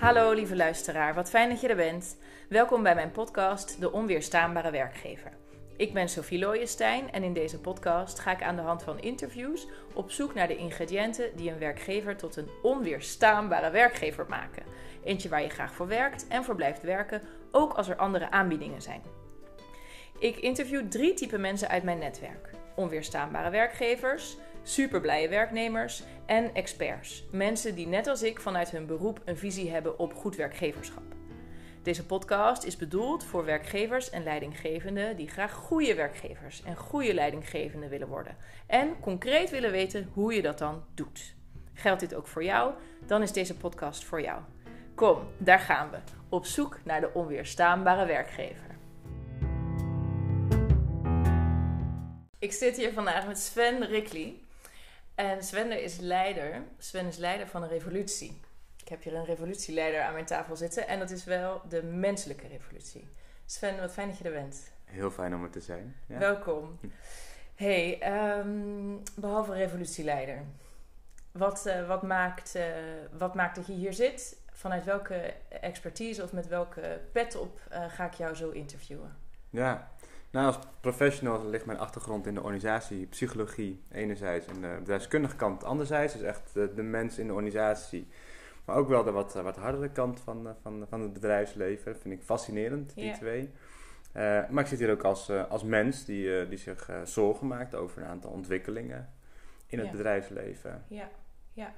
Hallo lieve luisteraar, wat fijn dat je er bent. Welkom bij mijn podcast De Onweerstaanbare Werkgever. Ik ben Sophie Looijenstein en in deze podcast ga ik aan de hand van interviews op zoek naar de ingrediënten die een werkgever tot een onweerstaanbare werkgever maken. Eentje waar je graag voor werkt en voor blijft werken, ook als er andere aanbiedingen zijn. Ik interview drie typen mensen uit mijn netwerk: onweerstaanbare werkgevers, superblije werknemers en experts. Mensen die net als ik vanuit hun beroep een visie hebben op goed werkgeverschap. Deze podcast is bedoeld voor werkgevers en leidinggevenden die graag goede werkgevers en goede leidinggevenden willen worden. En concreet willen weten hoe je dat dan doet. Geldt dit ook voor jou? Dan is deze podcast voor jou. Kom, daar gaan we. Op zoek naar de onweerstaanbare werkgever. Ik zit hier vandaag met Sven Rickley. En Sven is leider. Sven is leider van een revolutie. Ik heb hier een revolutieleider aan mijn tafel zitten. En dat is wel de menselijke revolutie. Sven, wat fijn dat je er bent. Heel fijn om er te zijn. Ja. Welkom. Hey, ehm, behalve revolutieleider. Wat, uh, wat, maakt, uh, wat maakt dat je hier zit? Vanuit welke expertise of met welke pet op uh, ga ik jou zo interviewen? Ja, nou, als professional ligt mijn achtergrond in de organisatie, psychologie enerzijds en de bedrijfskundige kant anderzijds. Dus echt de, de mens in de organisatie. Maar ook wel de wat, wat hardere kant van, van, van het bedrijfsleven. Dat vind ik fascinerend, die twee. Uh, maar ik zit hier ook als, als mens die, uh, die zich zorgen maakt over een aantal ontwikkelingen in het bedrijfsleven. Ja, ja.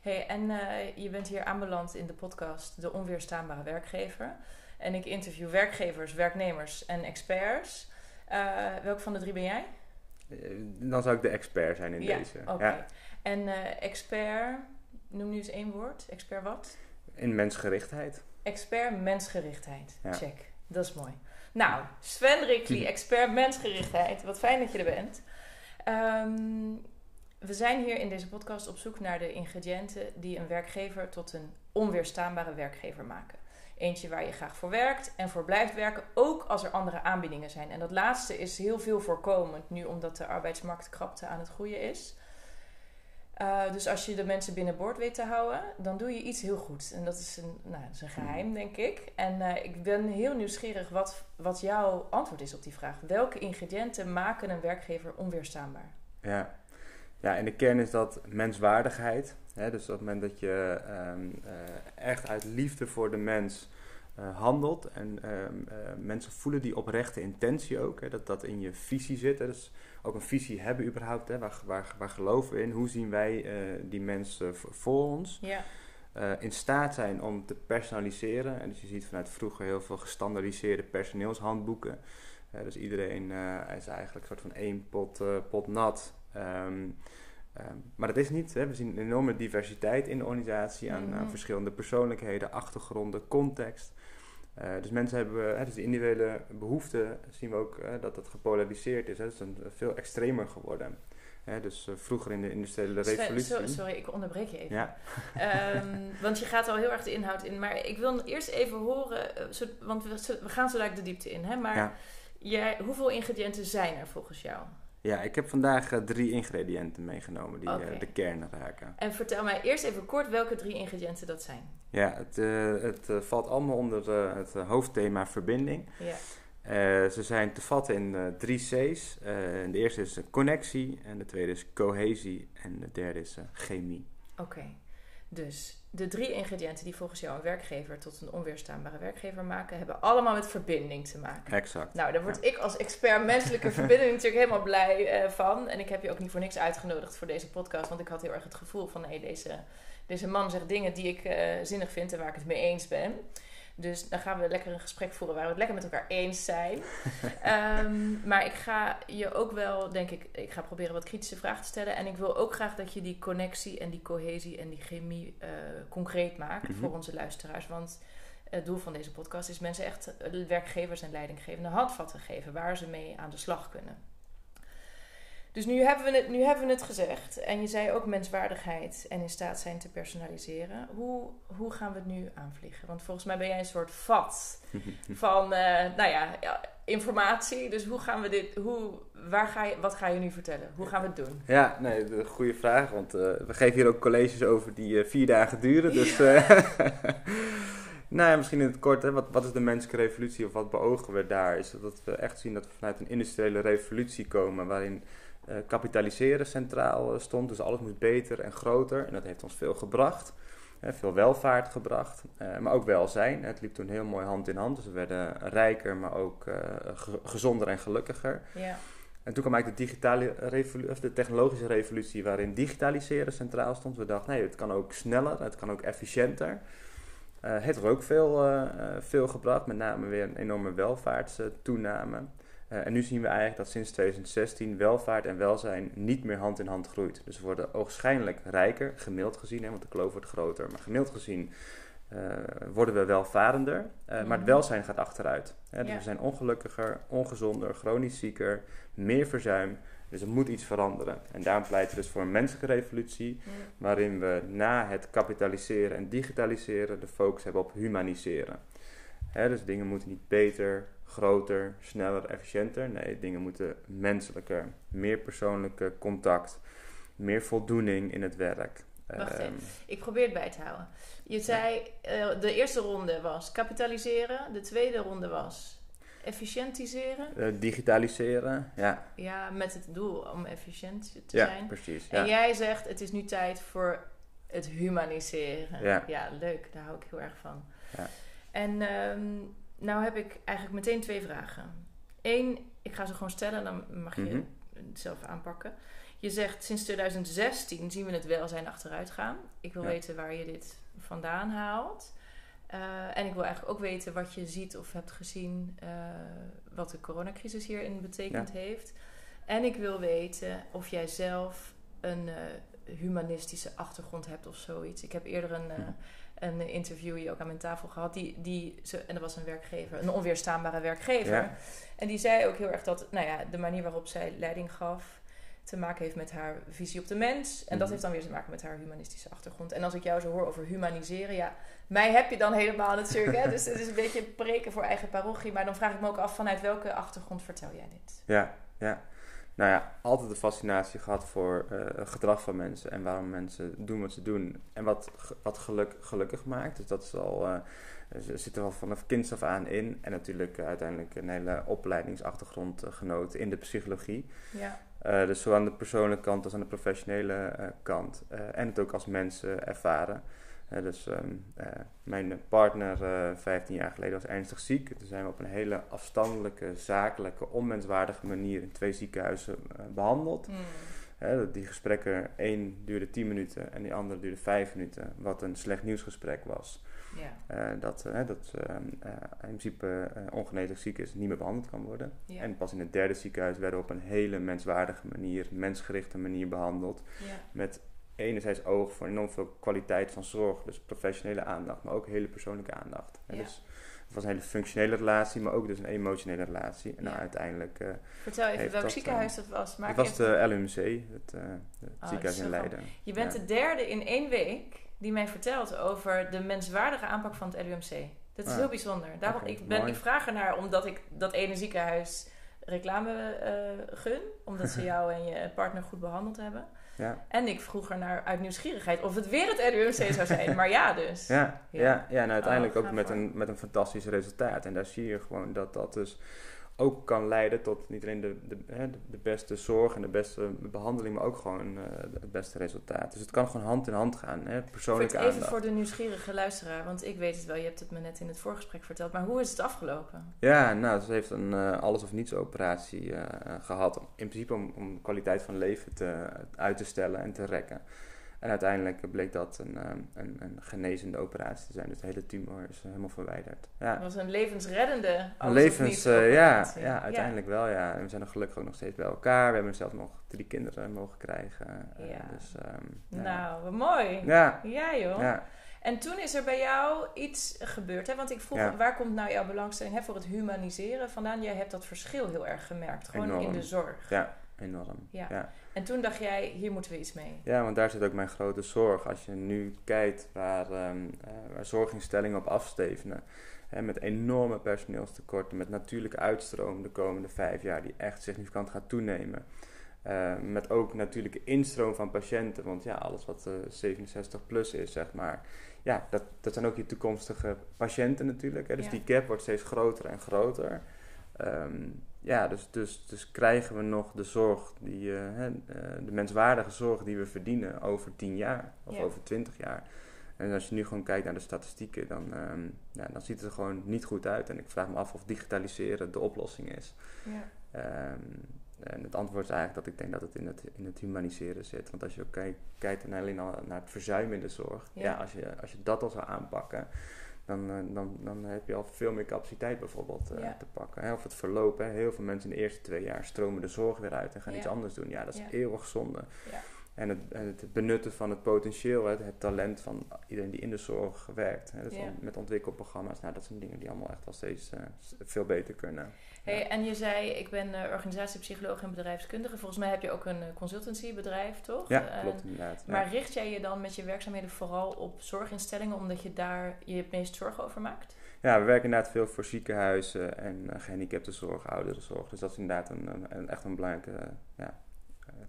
Hey, en je bent hier aanbeland in de podcast De Onweerstaanbare Werkgever. En ik interview werkgevers, werknemers en experts. Uh, welke van de drie ben jij? Dan zou ik de expert zijn in ja, deze. Oké. Okay. Ja. En uh, expert, noem nu eens één woord. Expert wat? In mensgerichtheid. Expert mensgerichtheid. Ja. Check. Dat is mooi. Nou, Sven Rickley, expert mensgerichtheid. Wat fijn dat je er bent. Um, we zijn hier in deze podcast op zoek naar de ingrediënten die een werkgever tot een onweerstaanbare werkgever maken. Eentje waar je graag voor werkt en voor blijft werken, ook als er andere aanbiedingen zijn. En dat laatste is heel veel voorkomend nu, omdat de arbeidsmarktkrapte aan het groeien is. Uh, dus als je de mensen binnenboord weet te houden, dan doe je iets heel goed. En dat is een, nou, dat is een geheim, denk ik. En uh, ik ben heel nieuwsgierig wat, wat jouw antwoord is op die vraag. Welke ingrediënten maken een werkgever onweerstaanbaar? Ja, ja in de kern is dat menswaardigheid. Hè, dus op het moment dat je um, uh, echt uit liefde voor de mens uh, handelt en um, uh, mensen voelen die oprechte intentie ook, hè, dat dat in je visie zit. Hè, dus ook een visie hebben überhaupt, hè, waar, waar, waar geloven we in? Hoe zien wij die mensen voor ons? Ja. in staat zijn om te personaliseren. En dus je ziet vanuit vroeger heel veel gestandardiseerde personeelshandboeken. dus iedereen is eigenlijk een soort van één pot, pot nat. Um, Um, maar dat is niet. Hè. We zien een enorme diversiteit in de organisatie aan, Mhm. aan verschillende persoonlijkheden, achtergronden, context. Uh, dus mensen hebben, hè, dus de individuele behoeften zien we ook hè, dat dat gepolariseerd is. Hè. Het is een, veel extremer geworden. Hè, dus uh, vroeger in de industriële revolutie. so- sorry, ik onderbreek je even. Ja. Ehm, want je gaat al heel erg de inhoud in. Maar ik wil eerst even horen, eh, want we, gaan zo de diepte in. Hè? Maar Ja. jij, hoeveel ingrediënten zijn er volgens jou? Ja, ik heb vandaag uh, drie ingrediënten meegenomen die uh, Oké. de kern raken. En vertel mij eerst even kort welke drie ingrediënten dat zijn. Ja, het, uh, het valt allemaal onder het hoofdthema verbinding. Ja. Ze zijn te vatten in drie C's. De eerste is connectie, en de tweede is cohesie en de derde is chemie. Oké. Dus de drie ingrediënten die volgens jou een werkgever tot een onweerstaanbare werkgever maken, hebben allemaal met verbinding te maken. Exact. Nou, daar word ik als expert menselijke verbinding natuurlijk helemaal blij uh, van. En ik heb je ook niet voor niks uitgenodigd voor deze podcast, want ik had heel erg het gevoel van hé, deze, deze man zegt dingen die ik uh, zinnig vind en waar ik het mee eens ben. Dus dan gaan we lekker een gesprek voeren waar we het lekker met elkaar eens zijn. um, maar ik ga je ook wel, denk ik, ik ga proberen wat kritische vragen te stellen. En ik wil ook graag dat je die connectie en die cohesie en die chemie uh, concreet maakt Mhm. voor onze luisteraars. Want het doel van deze podcast is mensen echt werkgevers en leidinggevende handvatten geven waar ze mee aan de slag kunnen. Dus nu hebben, we het, nu hebben we het gezegd. En je zei ook menswaardigheid en in staat zijn te personaliseren. Hoe, hoe gaan we het nu aanvliegen? Want volgens mij ben jij een soort vat van eh, nou ja, ja, informatie. Dus hoe gaan we dit, hoe, waar ga je, wat ga je nu vertellen? Hoe gaan we het doen? Ja, nee, goede vraag. Want eh, we geven hier ook colleges over die eh, vier dagen duren. Dus nou ja, misschien in het kort, hè, wat, wat is de menselijke revolutie of wat beogen we daar? Is dat we echt zien dat we vanuit een industriële revolutie komen waarin eh, kapitaliseren centraal eh, stond. Dus alles moest beter en groter en dat heeft ons veel gebracht. Veel welvaart gebracht, eh, maar ook welzijn. Het liep toen heel mooi hand in hand. Dus we werden rijker, maar ook ge- gezonder en gelukkiger. Ja. En toen kwam eigenlijk de, digitale revolu- of de technologische revolutie waarin digitaliseren centraal stond. We dachten, nee, het kan ook sneller, het kan ook efficiënter. Het heeft ook veel, veel gebracht, met name weer een enorme welvaartstoename. Eh, en nu zien we eigenlijk dat sinds 2016 welvaart en welzijn niet meer hand in hand groeit. Dus we worden oogschijnlijk rijker, gemiddeld gezien, hè, want de kloof wordt groter. Maar gemiddeld gezien eh, worden we welvarender, eh, maar het Mhm. welzijn gaat achteruit. Hè, dus Ja. we zijn ongelukkiger, ongezonder, chronisch zieker, meer verzuim. Dus er moet iets veranderen. En daarom pleiten we dus voor een menselijke revolutie, waarin we na het kapitaliseren en digitaliseren de focus hebben op humaniseren. Hè, dus dingen moeten niet beter, groter, sneller, efficiënter. Nee, dingen moeten menselijker, meer persoonlijke contact, meer voldoening in het werk. Wacht Ehm, even. Ik probeer het bij te houden. Je zei, eh, de eerste ronde was kapitaliseren. De tweede ronde was efficiëntiseren. eh, digitaliseren, ja, Ja, met het doel om efficiënt te ja zijn. precies. En Ja. jij zegt, het is nu tijd voor het humaniseren. Ja. leuk. Daar hou ik heel erg van. Ja. En ehm, nou heb ik eigenlijk meteen twee vragen. Eén, ik ga ze gewoon stellen, dan mag je Mhm. het zelf aanpakken. Je zegt, sinds 2016 zien we het welzijn achteruit gaan. Ik wil Ja. weten waar je dit vandaan haalt. Eh, en ik wil eigenlijk ook weten wat je ziet of hebt gezien, eh, wat de coronacrisis hierin betekend heeft. En ik wil weten of jij zelf een eh, humanistische achtergrond hebt of zoiets. Ik heb eerder een, Mhm. Een interview hier ook aan mijn tafel gehad. Die, die, ze- en dat was een werkgever, een onweerstaanbare werkgever. Ja. En die zei ook heel erg dat nou ja, de manier waarop zij leiding gaf te maken heeft met haar visie op de mens. En dat Mhm. heeft dan weer te maken met haar humanistische achtergrond. En als ik jou zo hoor over humaniseren, ja, mij heb je dan helemaal natuurlijk. Hè? Dus het is een beetje preken voor eigen parochie. Maar dan vraag ik me ook af, vanuit welke achtergrond vertel jij dit? Ja, ja. Nou ja, altijd een fascinatie gehad voor eh, het gedrag van mensen en waarom mensen doen wat ze doen en wat, wat geluk, gelukkig maakt. Dus dat is al, ze- zit er al vanaf kinds af aan in. En natuurlijk eh, uiteindelijk een hele opleidingsachtergrond genoten in de psychologie. Ja, dus zowel aan de persoonlijke kant als aan de professionele kant. En het ook als mensen ervaren. Eh, dus ehm, eh, mijn partner eh 15 jaar geleden was ernstig ziek. Toen zijn we op een hele afstandelijke, zakelijke, onmenswaardige manier in twee ziekenhuizen eh, behandeld. Dat die gesprekken, één duurde 10 minuten en die andere duurde 5 minuten. Wat een slecht nieuwsgesprek was. ja, Eh, dat eh, dat eh, eh, in principe eh, ongeneeslijk ziek is, niet meer behandeld kan worden. ja, En pas in het derde ziekenhuis werden we op een hele menswaardige manier, mensgerichte manier behandeld. ja. Met enerzijds oog voor enorm veel kwaliteit van zorg, dus professionele aandacht, maar ook hele persoonlijke aandacht. Ja. Dus het was een hele functionele relatie, maar ook dus een emotionele relatie. En nou, Ja. uiteindelijk, eh Vertel even welk dat, ziekenhuis dat was. Maak het was het LUMC, het, eh, het Oh, ziekenhuis in. Leiden. Je bent Ja. de derde in één week die mij vertelt over de menswaardige aanpak van het LUMC. Dat is Ah. heel bijzonder. Daarom, ik, ben, mooi. ik vraag ernaar omdat ik dat ene ziekenhuis reclame eh, gun. Omdat ze jou en je partner goed behandeld hebben. Ja. En ik vroeg ernaar uit nieuwsgierigheid of het weer het LUMC zou zijn. Maar ja dus. Ja, Ja. ja. Ja, en uiteindelijk Oh, ook met een, met een fantastisch resultaat. En daar zie je gewoon dat dat dus ook kan leiden tot niet alleen de, de, de- beste zorg en de beste behandeling, maar ook gewoon eh, het beste resultaat. Dus het kan gewoon hand in hand gaan, hè? Persoonlijke even aandacht. voor de nieuwsgierige luisteraar, want ik weet het wel, je hebt het me net in het voorgesprek verteld. Maar hoe is het afgelopen? Ja, nou, ze heeft een eh, alles of niets operatie eh, eh, gehad. In principe om, om kwaliteit van leven te, uit te stellen en te rekken. En uiteindelijk bleek dat een, eh, een, een genezende operatie te zijn. Dus de hele tumor is eh, helemaal verwijderd. Ja. Het was een levensreddende Een levens, eh, ja, ja, uiteindelijk wel, ja. En we zijn er gelukkig ook nog steeds bij elkaar. We hebben zelf nog drie kinderen mogen krijgen. eh, Ja. Dus, ehm, ja. Nou, wat mooi. Ja, Ja, joh. ja. En toen is er bij jou iets gebeurd. Hè? Want ik vroeg, Ja. waar komt nou jouw belangstelling hè, voor het humaniseren vandaan? Jij hebt dat verschil heel erg gemerkt. Gewoon Enorm. in de zorg. Ja. enorm. Ja. ja. En toen dacht jij, hier moeten we iets mee. Ja, want daar zit ook mijn grote zorg. Als je nu kijkt waar, ehm, eh, waar zorginstellingen op afstevenen. Hè, met enorme personeelstekorten, met natuurlijke uitstroom de komende vijf jaar, die echt significant gaat toenemen. Eh, met ook natuurlijke instroom van patiënten. Want ja, alles wat eh 67 plus is, zeg maar. Ja, dat, dat zijn ook je toekomstige patiënten natuurlijk. Hè. Dus Ja. die gap wordt steeds groter en groter. Ehm, ja, dus, dus, dus krijgen we nog de zorg, die, eh, hè, eh, de menswaardige zorg die we verdienen over 10 jaar of Ja. over 20 jaar. En als je nu gewoon kijkt naar de statistieken, dan, ehm, ja, dan ziet het er gewoon niet goed uit. En ik vraag me af of digitaliseren de oplossing is. Ja. Ehm, en het antwoord is eigenlijk dat ik denk dat het in het, in het humaniseren zit. Want als je ook kijkt, kijkt naar, alleen al naar het verzuim in de zorg, Ja. ja. als, je, als je dat al zou aanpakken, dan, eh, dan, dan heb je al veel meer capaciteit bijvoorbeeld eh, Ja. te pakken. Hè. Of het verloop, hè. heel veel mensen in de eerste twee jaar stromen de zorg weer uit en gaan Ja. iets anders doen. Ja, dat is eeuwig zonde. Ja. En het, en het benutten van het potentieel, het, het talent van iedereen die in de zorg werkt. Hè. Dus Ja. met ontwikkelprogramma's, nou, dat zijn dingen die allemaal echt wel steeds eh, veel beter kunnen. Hey, en je zei, ik ben eh, organisatiepsycholoog en bedrijfskundige. Volgens mij heb je ook een eh, consultancybedrijf, toch? Ja, klopt inderdaad. Ja. Maar richt jij je dan met je werkzaamheden vooral op zorginstellingen, omdat je daar je het meest zorgen over maakt? Ja, we werken inderdaad veel voor ziekenhuizen en gehandicaptenzorg, ouderenzorg. Dus dat is inderdaad een, een, echt een belangrijke ja,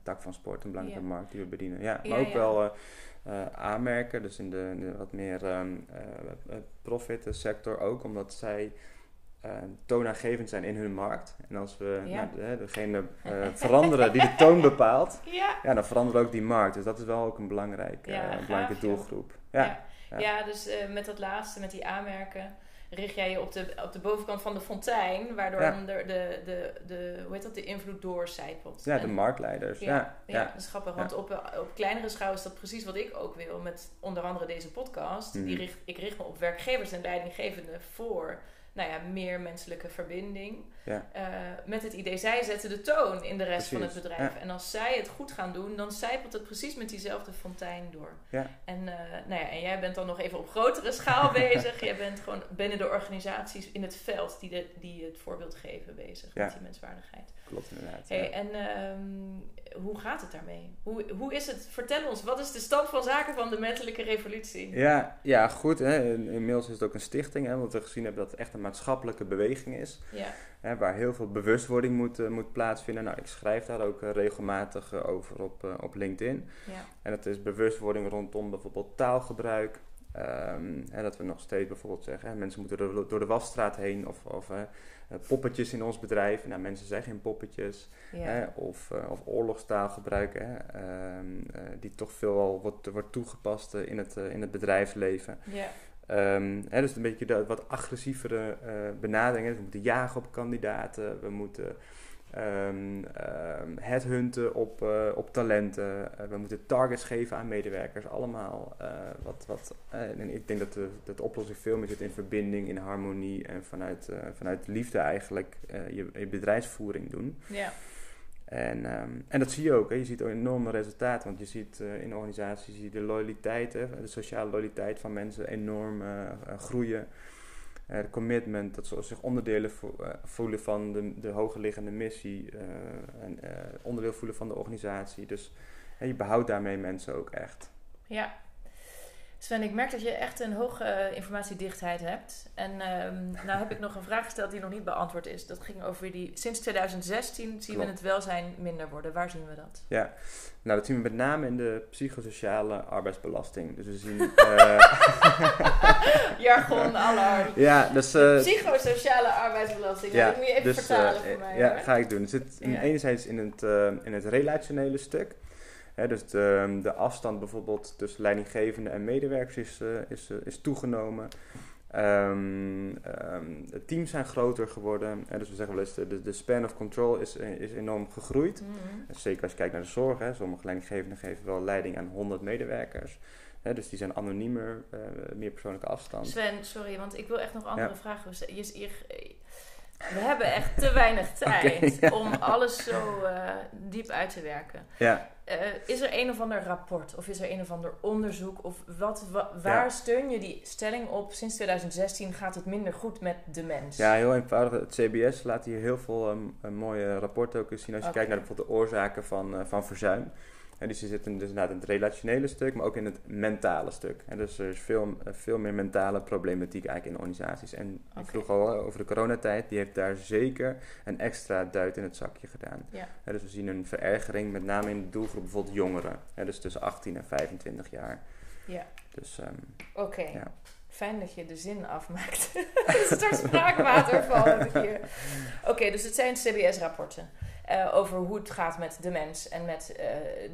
tak van sport, een belangrijke Ja. markt die we bedienen. Ja, Ja, maar ook wel uh, aanmerken, dus in de, in de wat meer um, profit sector ook, omdat zij toonaangevend zijn in hun markt. En als we Ja. nou, de, degene veranderen die de toon bepaalt, Ja. dan verandert ook die markt. Dus dat is wel ook een belangrijke, belangrijke doelgroep. Ja. Ja. Ja. Ja, dus eh, met dat laatste, met die aanmerken, richt jij je op de, op de bovenkant van de fontein, waardoor Ja. dan de, de, de, de, hoe heet dat, de invloed doorcijpelt. Ja, de marktleiders. Ja, Ja, ja, dat is grappig. Want op, op kleinere schaal is dat precies wat ik ook wil. Met onder andere deze podcast. Die Mhm. richt, ik richt me op werkgevers en leidinggevenden voor nou ja, meer menselijke verbinding. Ja. Eh, met het idee, zij zetten de toon in de rest van het bedrijf. ja. En als zij het goed gaan doen, dan zijpelt het precies met diezelfde fontein door. Ja. En, eh, nou ja, en jij bent dan nog even op grotere schaal bezig. Jij bent gewoon binnen de organisaties in het veld die, de, die het voorbeeld geven bezig met die menswaardigheid. Klopt inderdaad. Hey, en ehm, hoe gaat het daarmee? Hoe, hoe is het? Vertel ons, wat is de stand van zaken van de menselijke revolutie? Ja, ja, goed. Hè. In- Inmiddels is het ook een stichting, hè, want we gezien hebben dat het echt een maatschappelijke beweging is. Ja, Hè, waar heel veel bewustwording moet, eh, moet plaatsvinden. Nou, ik schrijf daar ook eh, regelmatig eh, over op, op LinkedIn. ja, En dat is bewustwording rondom bijvoorbeeld taalgebruik. Ehm, hè, dat we nog steeds bijvoorbeeld zeggen, hè, mensen moeten door de, door de wasstraat heen. Of, of poppetjes in ons bedrijf. Nou, mensen zijn geen poppetjes. ja. Hè, of, of oorlogstaal gebruiken, hè, ehm, eh, die toch veelal wordt, wordt toegepast in, het, in het bedrijfsleven. ja. Ehm, hè, dus een beetje de wat agressievere eh benadering. hè. We moeten jagen op kandidaten, we moeten ehm ehm, headhunten op, eh, op talenten, Eh, we moeten targets geven aan medewerkers. Allemaal wat. wat en ik denk dat de, dat de oplossing veel meer zit in verbinding, in harmonie en vanuit, vanuit liefde eigenlijk je, je bedrijfsvoering doen. ja. En, ehm, en dat zie je ook. Hè. Je ziet ook enorme resultaten. Want je ziet eh, in organisaties zie je de loyaliteit, hè, de sociale loyaliteit van mensen enorm eh, eh, groeien. De commitment, dat ze zich onderdelen vo- voelen van de, de hogerliggende missie. en onderdeel voelen van de organisatie. Dus je behoudt daarmee mensen ook echt. Ja. Sven, ik merk dat je echt een hoge eh, informatiedichtheid hebt. En ehm, nou heb ik nog een vraag gesteld die nog niet beantwoord is. Dat ging over die... Sinds 2016 zien we het welzijn minder worden. Waar zien we dat? Ja, nou dat zien we met name in de psychosociale arbeidsbelasting. Dus we zien... eh, Jargon, alarm. ja, dus... eh, Psychosociale arbeidsbelasting. Ja, dat moet je even dus, vertalen voor mij. Ja, hoor. ga ik doen. Het zit Ja. enerzijds in het, in het relationele stuk. Dus de, de afstand bijvoorbeeld tussen leidinggevende en medewerkers is, eh, is, eh, is toegenomen. Ehm, ehm, de teams zijn groter geworden. Dus we zeggen wel eens, de, de, span of control is, eh, is enorm gegroeid. Mhm. Zeker als je kijkt naar de zorg. Hè. Sommige leidinggevenden geven wel leiding aan 100 medewerkers. Dus die zijn anoniemer, eh, meer persoonlijke afstand. Sven, sorry, want ik wil echt nog andere Ja. vragen. Je, je, We hebben echt te weinig tijd om alles zo uh, diep uit te werken. Ja. Uh, is er een of ander rapport of is er een of ander onderzoek? Of wat, wa, waar ja. steun je die stelling op? Sinds 2016 gaat het minder goed met de mens. Ja, heel eenvoudig. Het CBS laat hier heel veel um, mooie rapporten ook eens zien. Als je okay. kijkt naar bijvoorbeeld de oorzaken van, uh, van verzuim. En dus je zit dus inderdaad in het relationele stuk, maar ook in het mentale stuk. En dus er is veel, veel meer mentale problematiek eigenlijk in organisaties. En okay. ik vroeg al over de coronatijd, die heeft daar zeker een extra duit in het zakje gedaan. Ja. En dus we zien een verergering, met name in de doelgroep bijvoorbeeld jongeren. En dus tussen 18 en 25 jaar. Ja. Dus, um, Oké. Okay. Ja. Fijn dat je de zin afmaakt. Het is er spraakwater van. Oké, okay, dus het zijn CBS-rapporten. Uh, over hoe het gaat met de mens en met, uh,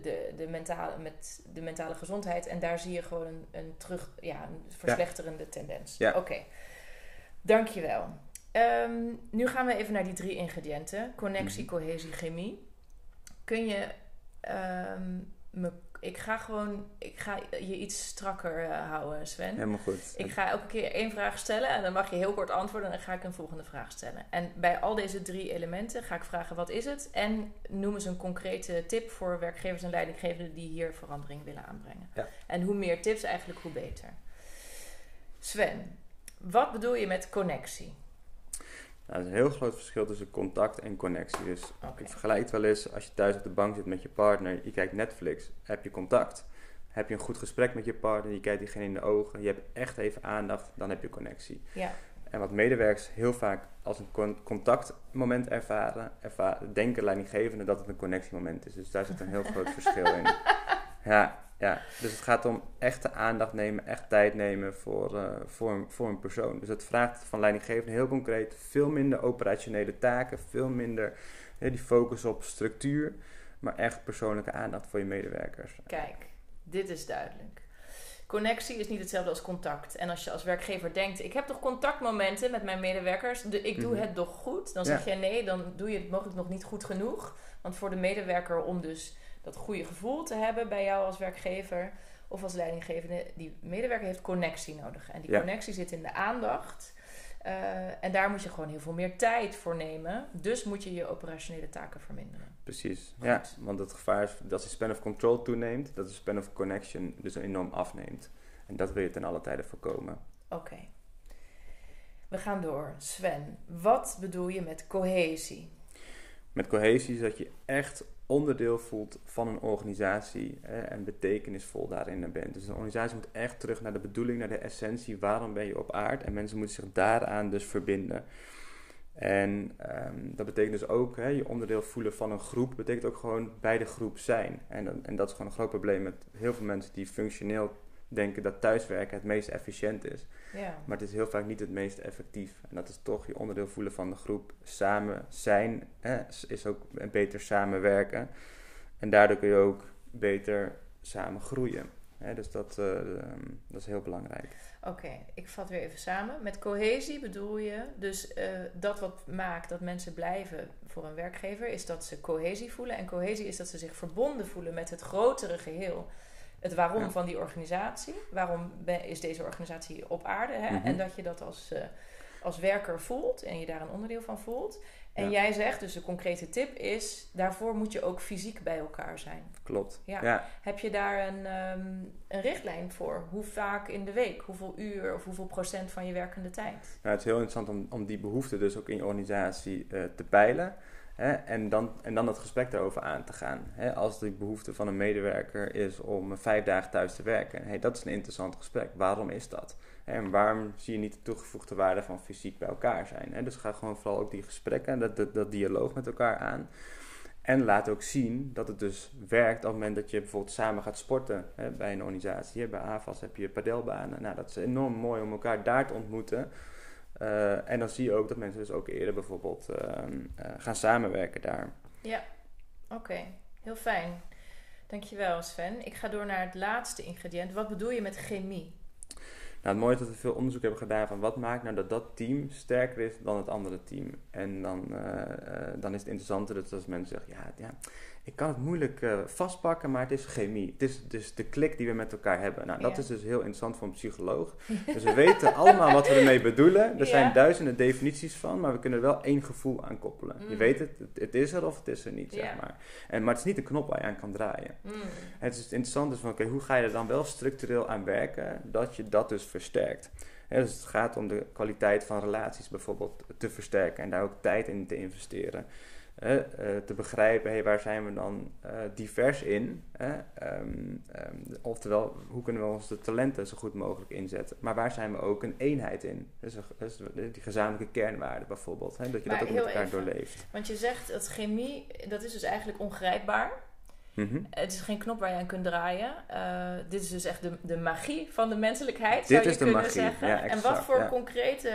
de, de mentale, met de mentale gezondheid. En daar zie je gewoon een, een terug, ja, een verslechterende ja. tendens. Ja. Oké, okay. dankjewel. Um, nu gaan we even naar die drie ingrediënten: connectie, -hmm. cohesie, chemie. Kun je um, me ik ga gewoon, ik ga je iets strakker uh, houden, Sven. Helemaal goed. Ik ga elke keer één vraag stellen en dan mag je heel kort antwoorden en dan ga ik een volgende vraag stellen. En bij al deze drie elementen ga ik vragen wat is het en noem eens een concrete tip voor werkgevers en leidinggevenden die hier verandering willen aanbrengen. Ja. En hoe meer tips eigenlijk, hoe beter. Sven, wat bedoel je met connectie? Nou, er is een heel groot verschil tussen contact en connectie. Dus okay. ik vergelijk het wel eens, als je thuis op de bank zit met je partner, je kijkt Netflix, heb je contact. Heb je een goed gesprek met je partner, je kijkt diegene in de ogen, je hebt echt even aandacht, dan heb je connectie. Ja. En wat medewerkers heel vaak als een contactmoment ervaren, ervaren denken leidinggevenden dat het een connectiemoment is. Dus daar zit een heel groot verschil in. Ja, ja, dus het gaat om echte aandacht nemen, echt tijd nemen voor, uh, voor, een, voor een persoon. Dus het vraagt van leidinggevenden heel concreet veel minder operationele taken, veel minder hè, die focus op structuur, maar echt persoonlijke aandacht voor je medewerkers. Kijk, dit is duidelijk. Connectie is niet hetzelfde als contact. En als je als werkgever denkt, ik heb toch contactmomenten met mijn medewerkers, de, ik doe mm -hmm. het toch goed, dan zeg je nee, dan doe je het mogelijk nog niet goed genoeg. Want voor de medewerker om dus dat goede gevoel te hebben bij jou als werkgever of als leidinggevende. Die medewerker heeft connectie nodig. En die Ja. connectie zit in de aandacht. Eh, en daar moet je gewoon heel veel meer tijd voor nemen. Dus moet je je operationele taken verminderen. Precies, ja. Want het gevaar is dat de span of control toeneemt, dat de span of connection dus enorm afneemt. En dat wil je ten alle tijde voorkomen. Oké. We gaan door. Sven, wat bedoel je met cohesie? Met cohesie is dat je echt onderdeel voelt van een organisatie hè, en betekenisvol daarin bent. Dus een organisatie moet echt terug naar de bedoeling, naar de essentie. Waarom ben je op aard? En mensen moeten zich daaraan dus verbinden. En um, dat betekent dus ook hè, je onderdeel voelen van een groep, betekent ook gewoon bij de groep zijn. En, en dat is gewoon een groot probleem met heel veel mensen die functioneel denken dat thuiswerken het meest efficiënt is. Ja. Maar het is heel vaak niet het meest effectief. En dat is toch je onderdeel voelen van de groep. Samen zijn hè, is ook beter samenwerken. En daardoor kun je ook beter samen groeien. Hè, dus dat, eh, ehm, dat is heel belangrijk. Oké, ik vat weer even samen. Met cohesie bedoel je dus eh, dat wat maakt dat mensen blijven voor een werkgever, is dat ze cohesie voelen. En cohesie is dat ze zich verbonden voelen met het grotere geheel. Het waarom Ja. van die organisatie. Waarom is deze organisatie op aarde? Hè? Mhm. En dat je dat als, eh, als werker voelt en je daar een onderdeel van voelt. En Ja. jij zegt, dus de concrete tip is, daarvoor moet je ook fysiek bij elkaar zijn. Klopt. Ja. ja. Heb je daar een, ehm, een richtlijn voor? Hoe vaak in de week? Hoeveel uur of hoeveel procent van je werkende tijd? Nou, het is heel interessant om, om die behoeften dus ook in je organisatie eh, te peilen. Hè, en, dan, en dan het gesprek daarover aan te gaan. Hè, als de behoefte van een medewerker is om vijf dagen thuis te werken. Hey, dat is een interessant gesprek. Waarom is dat? En waarom zie je niet de toegevoegde waarde van fysiek bij elkaar zijn? Hè? Dus ga gewoon vooral ook die gesprekken, dat, dat, dat dialoog met elkaar aan. En laat ook zien dat het dus werkt op het moment dat je bijvoorbeeld samen gaat sporten hè, bij een organisatie. Hè, Bij AFAS heb je padelbanen. Nou, dat is enorm mooi om elkaar daar te ontmoeten. Eh, en dan zie je ook dat mensen dus ook eerder bijvoorbeeld ehm, eh, gaan samenwerken daar. Ja, oké. Heel fijn. Dankjewel Sven. Ik ga door naar het laatste ingrediënt. Wat bedoel je met chemie? Nou, het mooie is dat we veel onderzoek hebben gedaan van wat maakt nou dat dat team sterker is dan het andere team. En dan, eh, dan is het interessante dat als mensen zeggen, ja, ja, ik kan het moeilijk eh, vastpakken, maar het is chemie. Het is dus de klik die we met elkaar hebben. Nou, dat Ja. is dus heel interessant voor een psycholoog. Dus we weten allemaal wat we ermee bedoelen. Er Ja. zijn duizenden definities van, maar we kunnen er wel één gevoel aan koppelen. Je Mm. weet het, het, is er of het is er niet, Ja. zeg maar. En, maar het is niet een knop waar je aan kan draaien. Mm. Het is interessant dus van, oké, hoe ga je er dan wel structureel aan werken, dat je dat dus versterkt. Dus het gaat om de kwaliteit van relaties bijvoorbeeld te versterken en daar ook tijd in te investeren. Eh, te begrijpen, hey, waar zijn we dan eh, divers in? Ehm, ehm, oftewel, hoe kunnen we onze talenten zo goed mogelijk inzetten? Maar waar zijn we ook een eenheid in? Dus, dus die gezamenlijke kernwaarden bijvoorbeeld. Hè? Dat je Maar dat ook met elkaar even. doorleeft. Want je zegt dat chemie, dat is dus eigenlijk ongrijpbaar. Mhm. Het is geen knop waar je aan kunt draaien. Eh, dit is dus echt de, de magie van de menselijkheid, Dit zou je is de kunnen magie, zeggen. ja, en exact, wat voor ja. concrete,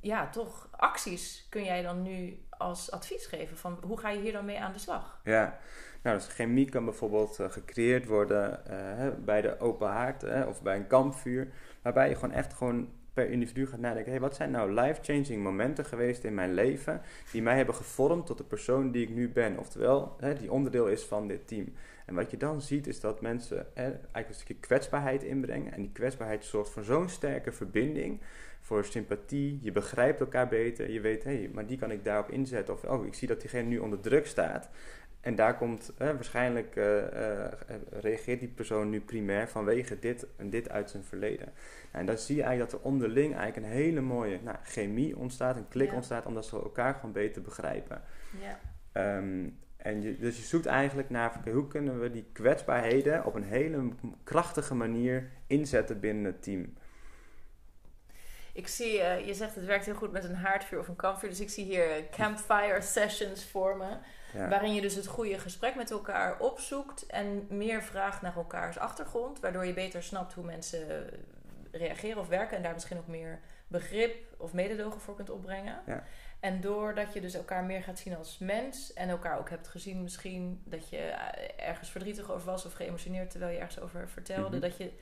ja, toch acties kun jij dan nu als advies geven? Van hoe ga je hier dan mee aan de slag? Ja, nou, dus chemie kan bijvoorbeeld eh, gecreëerd worden eh, bij de open haard of bij een kampvuur. Waarbij je gewoon echt gewoon per individu gaat nadenken. Hey, wat zijn nou life-changing momenten geweest in mijn leven die mij hebben gevormd tot de persoon die ik nu ben? Oftewel, die onderdeel is van dit team. En wat je dan ziet is dat mensen eigenlijk een stukje kwetsbaarheid inbrengen. En die kwetsbaarheid zorgt voor zo'n sterke verbinding, voor sympathie. Je begrijpt elkaar beter. Je weet, hé, hey, maar die kan ik daarop inzetten. Of, oh, ik zie dat diegene nu onder druk staat. En daar komt waarschijnlijk, eh, eh, reageert die persoon nu primair vanwege dit en dit uit zijn verleden. Nou, en dan zie je eigenlijk dat er onderling eigenlijk een hele mooie nou, chemie ontstaat, een klik Ja. ontstaat, omdat ze elkaar gewoon beter begrijpen. Ja. Ehm, en je, dus je zoekt eigenlijk naar hoe kunnen we die kwetsbaarheden op een hele krachtige manier inzetten binnen het team. Ik zie, eh, je zegt het werkt heel goed met een haardvuur of een kampvuur. Dus ik zie hier eh, campfire sessions vormen. Ja. Waarin je dus het goede gesprek met elkaar opzoekt en meer vraagt naar elkaars achtergrond. Waardoor je beter snapt hoe mensen reageren of werken. En daar misschien ook meer begrip of mededogen voor kunt opbrengen. Ja. En doordat je dus elkaar meer gaat zien als mens. En elkaar ook hebt gezien misschien dat je eh, ergens verdrietig over was of geëmotioneerd terwijl je ergens over vertelde. Mhm. Dat, je,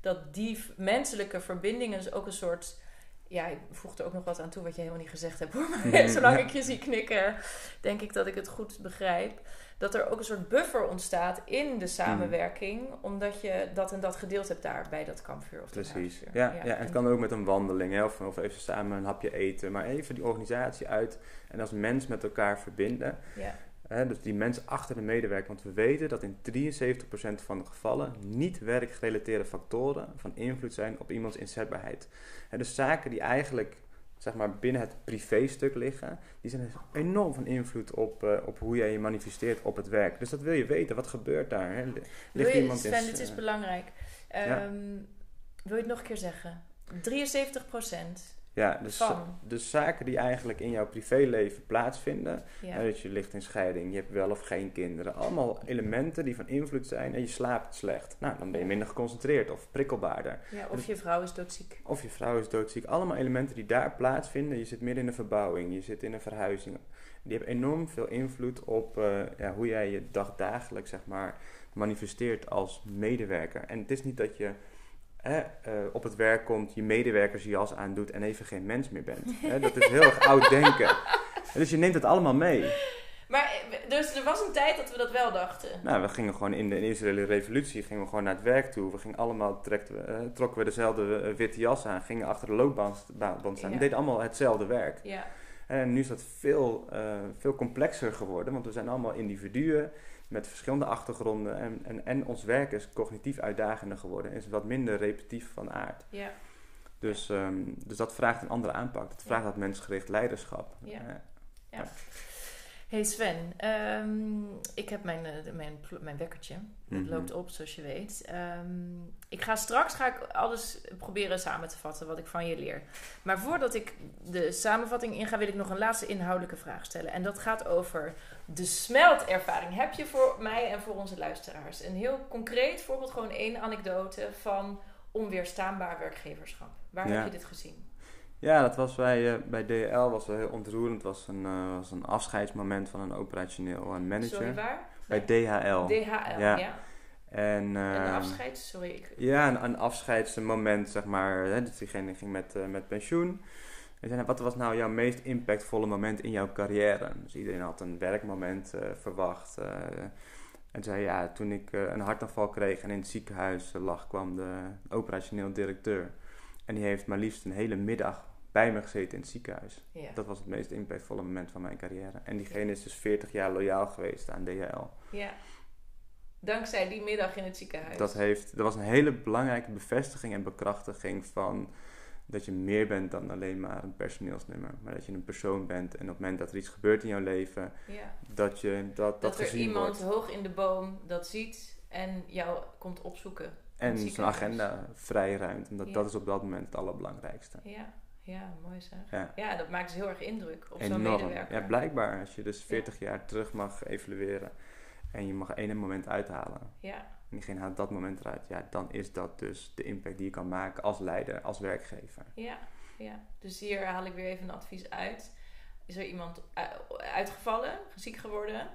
dat die menselijke verbindingen dus ook een soort... Ja, ik voeg er ook nog wat aan toe wat je helemaal niet gezegd hebt hoor. Maar zolang ja. ik je zie knikken, denk ik dat ik het goed begrijp. Dat er ook een soort buffer ontstaat in de samenwerking. Omdat je dat en dat gedeeld hebt daar bij dat kampvuur of Precies. Ja, ja, en het kan ook met een wandeling hè, of, of even samen een hapje eten. Maar even die organisatie uit en als mens met elkaar verbinden. Ja. Dus die mens achter de medewerker. Want we weten dat in 73% van de gevallen niet werkgerelateerde factoren van invloed zijn op iemands inzetbaarheid. Hè, dus zaken die eigenlijk zeg maar, binnen het privéstuk liggen, die zijn dus enorm van invloed op, eh, op hoe jij je manifesteert op het werk. Dus dat wil je weten. Wat gebeurt daar? Hè? Wil Ligt je, iemand in Sven, s- dit is belangrijk. Ehm, Wil je het nog een keer zeggen? 73 Ja, dus, van. dus zaken die eigenlijk in jouw privéleven plaatsvinden. Ja. Dat je ligt in scheiding, je hebt wel of geen kinderen. Allemaal elementen die van invloed zijn en je slaapt slecht. Nou, dan ben je minder geconcentreerd of prikkelbaarder. ja, of je vrouw is doodziek. Of je vrouw is doodziek. Allemaal elementen die daar plaatsvinden. Je zit midden in een verbouwing, je zit in een verhuizing. Die hebben enorm veel invloed op eh, ja, hoe jij je dagdagelijks zeg maar, manifesteert als medewerker. En het is niet dat je hè, eh, op het werk komt, je medewerkers je jas aandoet en even geen mens meer bent. Hè, dat is heel erg oud denken. En Dus je neemt het allemaal mee. Maar eh, dus er was een tijd dat we dat wel dachten. Nou, we gingen gewoon in de Israëlische revolutie gingen we gewoon naar het werk toe. We gingen allemaal, trekten eh, trokken we dezelfde witte jas aan, gingen achter de band staan. Ja. We deden allemaal hetzelfde werk. Ja. En nu is dat veel, veel complexer geworden, want we zijn allemaal individuen met verschillende achtergronden. En, en, en ons werk is cognitief uitdagender geworden en is wat minder repetitief van aard. Ja. Dus, ehm, dus dat vraagt een andere aanpak. Het vraagt Ja. dat mensgericht leiderschap. Ja. Eh, Hey Sven, ehm, ik heb mijn, eh, mijn, mijn wekkertje. Dat Mhm. loopt op, zoals je weet. Ehm, ik ga straks ga ik alles proberen samen te vatten wat ik van je leer. Maar voordat ik de samenvatting inga, wil ik nog een laatste inhoudelijke vraag stellen. En dat gaat over de smeltervaring. Heb je voor mij en voor onze luisteraars een heel concreet voorbeeld, gewoon één anekdote van onweerstaanbaar werkgeverschap? Waar Ja. heb je dit gezien? Ja, dat was bij, eh, bij DL was wel heel ontroerend. Het was een, eh, was een afscheidsmoment van een operationeel manager. Sorry, waar? Bij DHL. DHL, Ja. ja. En, Een ehm, afscheid, sorry. Ik, Ja, een, een afscheidsmoment, zeg maar. Hè, dus diegene ging met, eh, met pensioen. En zei, nou, wat was nou jouw meest impactvolle moment in jouw carrière? Dus iedereen had een werkmoment verwacht. en zei, ja, toen ik een hartaanval kreeg en in het ziekenhuis lag, kwam de operationeel directeur. En die heeft maar liefst een hele middag bij me gezeten in het ziekenhuis. Ja. Dat was het meest impactvolle moment van mijn carrière. En diegene is dus 40 jaar loyaal geweest aan DHL. ja. Dankzij die middag in het ziekenhuis. Dat, heeft, dat was een hele belangrijke bevestiging en bekrachtiging van dat je meer bent dan alleen maar een personeelsnummer. Maar dat je een persoon bent en op het moment dat er iets gebeurt in jouw leven, ja. dat je dat, dat, Dat, er iemand wordt. hoog in de boom dat ziet en jou komt opzoeken. En zijn agenda vrij ruimt. En dat, Ja. dat is op dat moment het allerbelangrijkste. Ja, ja mooi zeg. Ja. Ja, dat maakt dus heel erg indruk op zo'n medewerker. Ja, blijkbaar. Als je dus 40 jaar terug mag evalueren en je mag één moment uithalen. Ja, En diegene haalt dat moment eruit. Ja, dan is dat dus de impact die je kan maken als leider, als werkgever. ja, ja. Dus hier haal ik weer even een advies uit. Is er iemand uitgevallen, ziek geworden?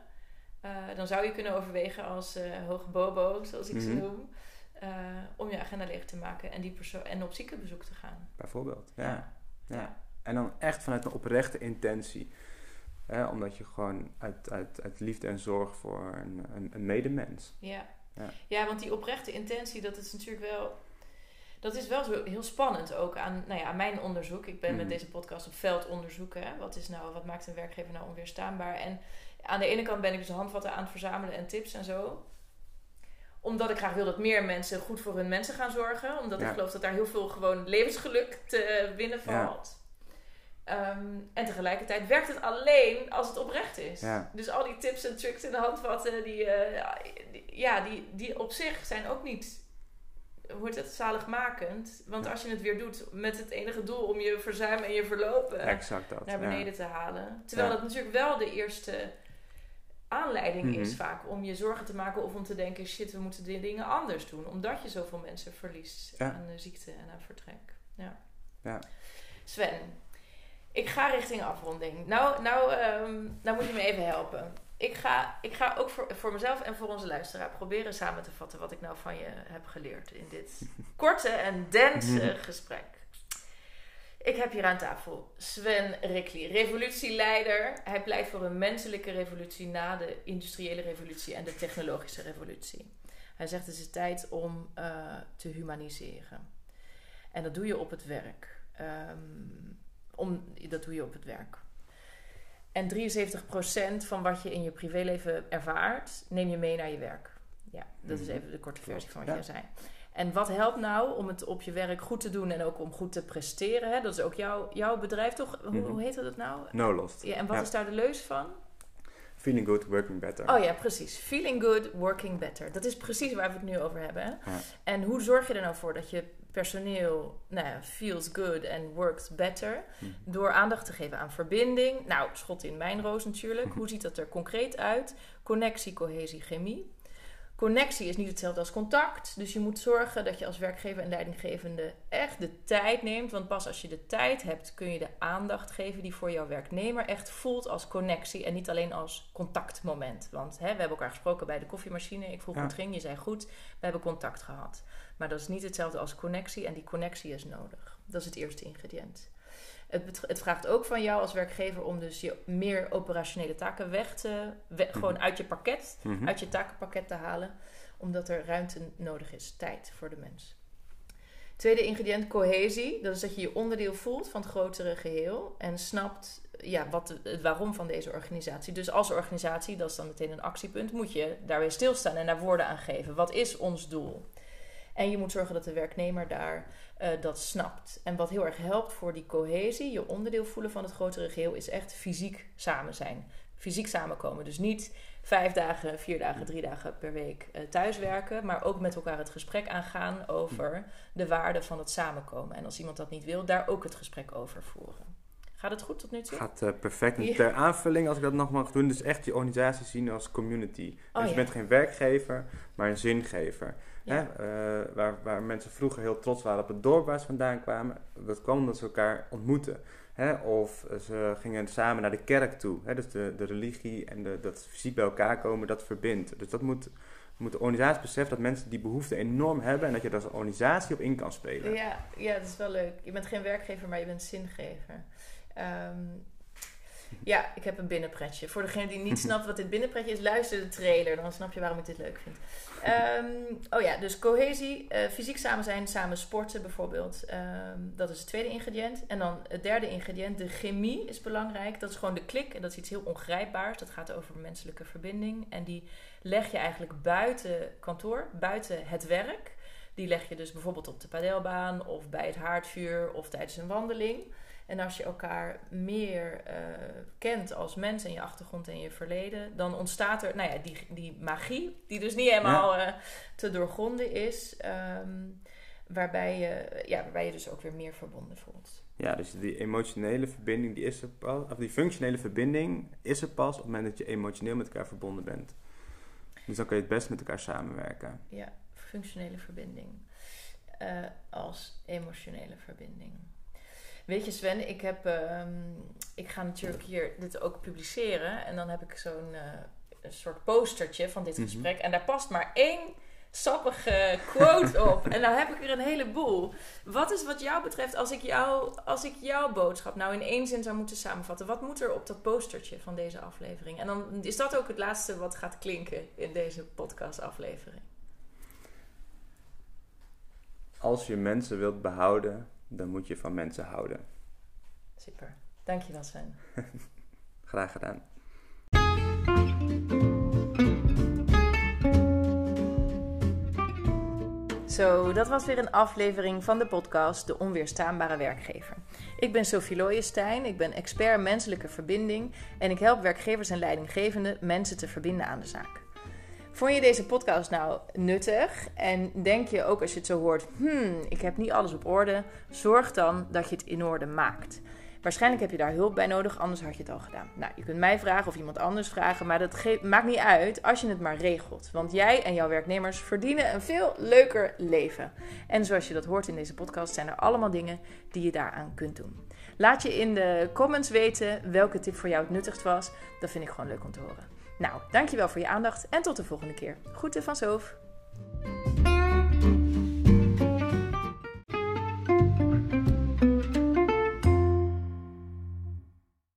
Eh, dan zou je kunnen overwegen als eh, hoge bobo, zoals ik ze Mhm. noem, eh, om je agenda leeg te maken en, die persoon en op ziekenbezoek te gaan. Bijvoorbeeld. Ja. Ja. Ja. En dan echt vanuit een oprechte intentie. Hè, omdat je gewoon uit, uit, uit liefde en zorg voor een, een, een medemens. Ja. Ja. Ja. want die oprechte intentie, dat is natuurlijk wel. Dat is wel zo heel spannend ook aan, nou ja, aan mijn onderzoek. Ik ben Mhm. met deze podcast op veldonderzoek. Hè. Wat, is nou, wat maakt een werkgever nou onweerstaanbaar? En aan de ene kant ben ik dus handvatten aan het verzamelen en tips en zo. Omdat ik graag wil dat meer mensen goed voor hun mensen gaan zorgen. Omdat Ja. ik geloof dat daar heel veel gewoon levensgeluk te winnen Ja. valt. Ehm, en tegelijkertijd werkt het alleen als het oprecht is. Ja. Dus al die tips en tricks en de handvatten, die, eh, die- ja, die, die op zich zijn ook niet, wordt het zaligmakend. Want Ja. als je het weer doet met het enige doel om je verzuim en je verlopen Exact dat. naar ja. beneden te halen. Terwijl Ja. dat natuurlijk wel de eerste aanleiding Mhm. is vaak om je zorgen te maken of om te denken, shit, we moeten die dingen anders doen. Omdat je zoveel mensen verliest Ja. aan de ziekte en aan vertrek. Ja. Ja. Sven, ik ga richting afronding. Nou, nou, ehm, nou moet je me even helpen. Ik ga, ik ga ook voor, voor mezelf en voor onze luisteraar proberen samen te vatten wat ik nou van je heb geleerd in dit korte en dense gesprek. Ik heb hier aan tafel Sven Rikli, revolutieleider. Hij pleit voor een menselijke revolutie na de industriële revolutie en de technologische revolutie. Hij zegt het is tijd om eh, te humaniseren. En dat doe je op het werk. Ehm, om, dat doe je op het werk. En 73% van wat je in je privéleven ervaart, neem je mee naar je werk. Ja, dat is Mhm. even de korte versie van wat Ja. jij zei. En wat helpt nou om het op je werk goed te doen en ook om goed te presteren? Hè? Dat is ook jouw, jouw bedrijf, toch? Hoe, Mhm. hoe heet dat nou? No lost. Ja, en wat Ja. is daar de leus van? Feeling good, working better. Oh ja, precies. Feeling good, working better. Dat is precies waar we het nu over hebben. Hè? Ja. En hoe zorg je er nou voor dat je personeel nou ja, feels good and works better? Mhm. Door aandacht te geven aan verbinding. Nou, schot in mijn roos natuurlijk. Hoe ziet dat er concreet uit? Connectie, cohesie, chemie. Connectie is niet hetzelfde als contact. Dus je moet zorgen dat je als werkgever en leidinggevende echt de tijd neemt. Want pas als je de tijd hebt, kun je de aandacht geven die voor jouw werknemer echt voelt als connectie. En niet alleen als contactmoment. Want hè, we hebben elkaar gesproken bij de koffiemachine. Ik vroeg Ja. hoe het ging. Je zei goed, we hebben contact gehad. Maar dat is niet hetzelfde als connectie. En die connectie is nodig. Dat is het eerste ingrediënt. Het, vraagt ook van jou als werkgever om dus je meer operationele taken weg te... we- Mhm. Gewoon uit je pakket Mhm. uit je takenpakket te halen, omdat er ruimte nodig is, tijd voor de mens. Tweede ingrediënt, cohesie. Dat is dat je je onderdeel voelt van het grotere geheel en snapt ja, wat het waarom van deze organisatie. Dus als organisatie, dat is dan meteen een actiepunt, moet je daar weer stilstaan en daar woorden aan geven. Wat is ons doel? En je moet zorgen dat de werknemer daar eh, dat snapt. En wat heel erg helpt voor die cohesie, je onderdeel voelen van het grotere geheel, is echt fysiek samen zijn. Fysiek samenkomen. Dus niet vijf dagen, vier dagen, drie dagen per week eh, thuiswerken, maar ook met elkaar het gesprek aangaan over de waarde van het samenkomen. En als iemand dat niet wil, daar ook het gesprek over voeren. Gaat het goed tot nu toe? Gaat eh, perfect. En ter aanvulling, als ik dat nog mag doen, dus echt je organisatie zien als community. Oh, dus je bent geen werkgever, maar een zingever. Hè? Eh, waar, waar mensen vroeger heel trots waren op het dorp waar ze vandaan kwamen, dat kwam omdat ze elkaar ontmoeten. Hè? Of ze gingen samen naar de kerk toe. Hè? Dus de, de religie en de, dat fysiek bij elkaar komen, dat verbindt. Dus dat moet moet de organisatie beseffen dat mensen die behoefte enorm hebben en dat je daar als organisatie op in kan spelen. Ja, ja, dat is wel leuk. Je bent geen werkgever, maar je bent zingever. Ehm, ja, ik heb een binnenpretje. Voor degene die niet snapt wat dit binnenpretje is, luister de trailer. Dan snap je waarom ik dit leuk vind. Ehm, oh ja, dus cohesie, eh, fysiek samen zijn, samen sporten bijvoorbeeld. Ehm, dat is het tweede ingrediënt. En dan het derde ingrediënt, de chemie is belangrijk. Dat is gewoon de klik. En dat is iets heel ongrijpbaars. Dat gaat over menselijke verbinding. En die leg je eigenlijk buiten kantoor, buiten het werk. Die leg je dus bijvoorbeeld op de padelbaan of bij het haardvuur of tijdens een wandeling. En als je elkaar meer uh, kent als mens en je achtergrond en je verleden, dan ontstaat er nou ja, die, die magie, die dus niet helemaal ja. uh, te doorgronden is, um, waarbij, je, ja, waarbij je dus ook weer meer verbonden voelt. Ja, dus die emotionele verbinding, die, is er pas, of die functionele verbinding is er pas op het moment dat je emotioneel met elkaar verbonden bent. Dus dan kun je het best met elkaar samenwerken. Ja, functionele verbinding uh, als emotionele verbinding. Weet je Sven, ik, heb, um, ik ga natuurlijk hier dit ook publiceren. En dan heb ik zo'n uh, een soort postertje van dit Mhm. gesprek. En daar past maar één sappige quote op. En nou heb ik er een heleboel. Wat is wat jou betreft, als ik, jou, als ik jouw boodschap nou in één zin zou moeten samenvatten. Wat moet er op dat postertje van deze aflevering? En dan is dat ook het laatste wat gaat klinken in deze podcastaflevering. Als je mensen wilt behouden, dan moet je van mensen houden. Super. Dankjewel Sven. Graag gedaan. Zo, dat was weer een aflevering van de podcast De Onweerstaanbare Werkgever. Ik ben Sophie Looijenstein, ik ben expert menselijke verbinding en ik help werkgevers en leidinggevenden mensen te verbinden aan de zaak. Vond je deze podcast nou nuttig en denk je ook als je het zo hoort, hmm, ik heb niet alles op orde, zorg dan dat je het in orde maakt. Waarschijnlijk heb je daar hulp bij nodig, anders had je het al gedaan. Nou, je kunt mij vragen of iemand anders vragen, maar dat maakt niet uit als je het maar regelt. Want jij en jouw werknemers verdienen een veel leuker leven. En zoals je dat hoort in deze podcast, zijn er allemaal dingen die je daaraan kunt doen. Laat je in de comments weten welke tip voor jou het nuttigst was. Dat vind ik gewoon leuk om te horen. Nou, dankjewel voor je aandacht en tot de volgende keer. Groeten van Sof.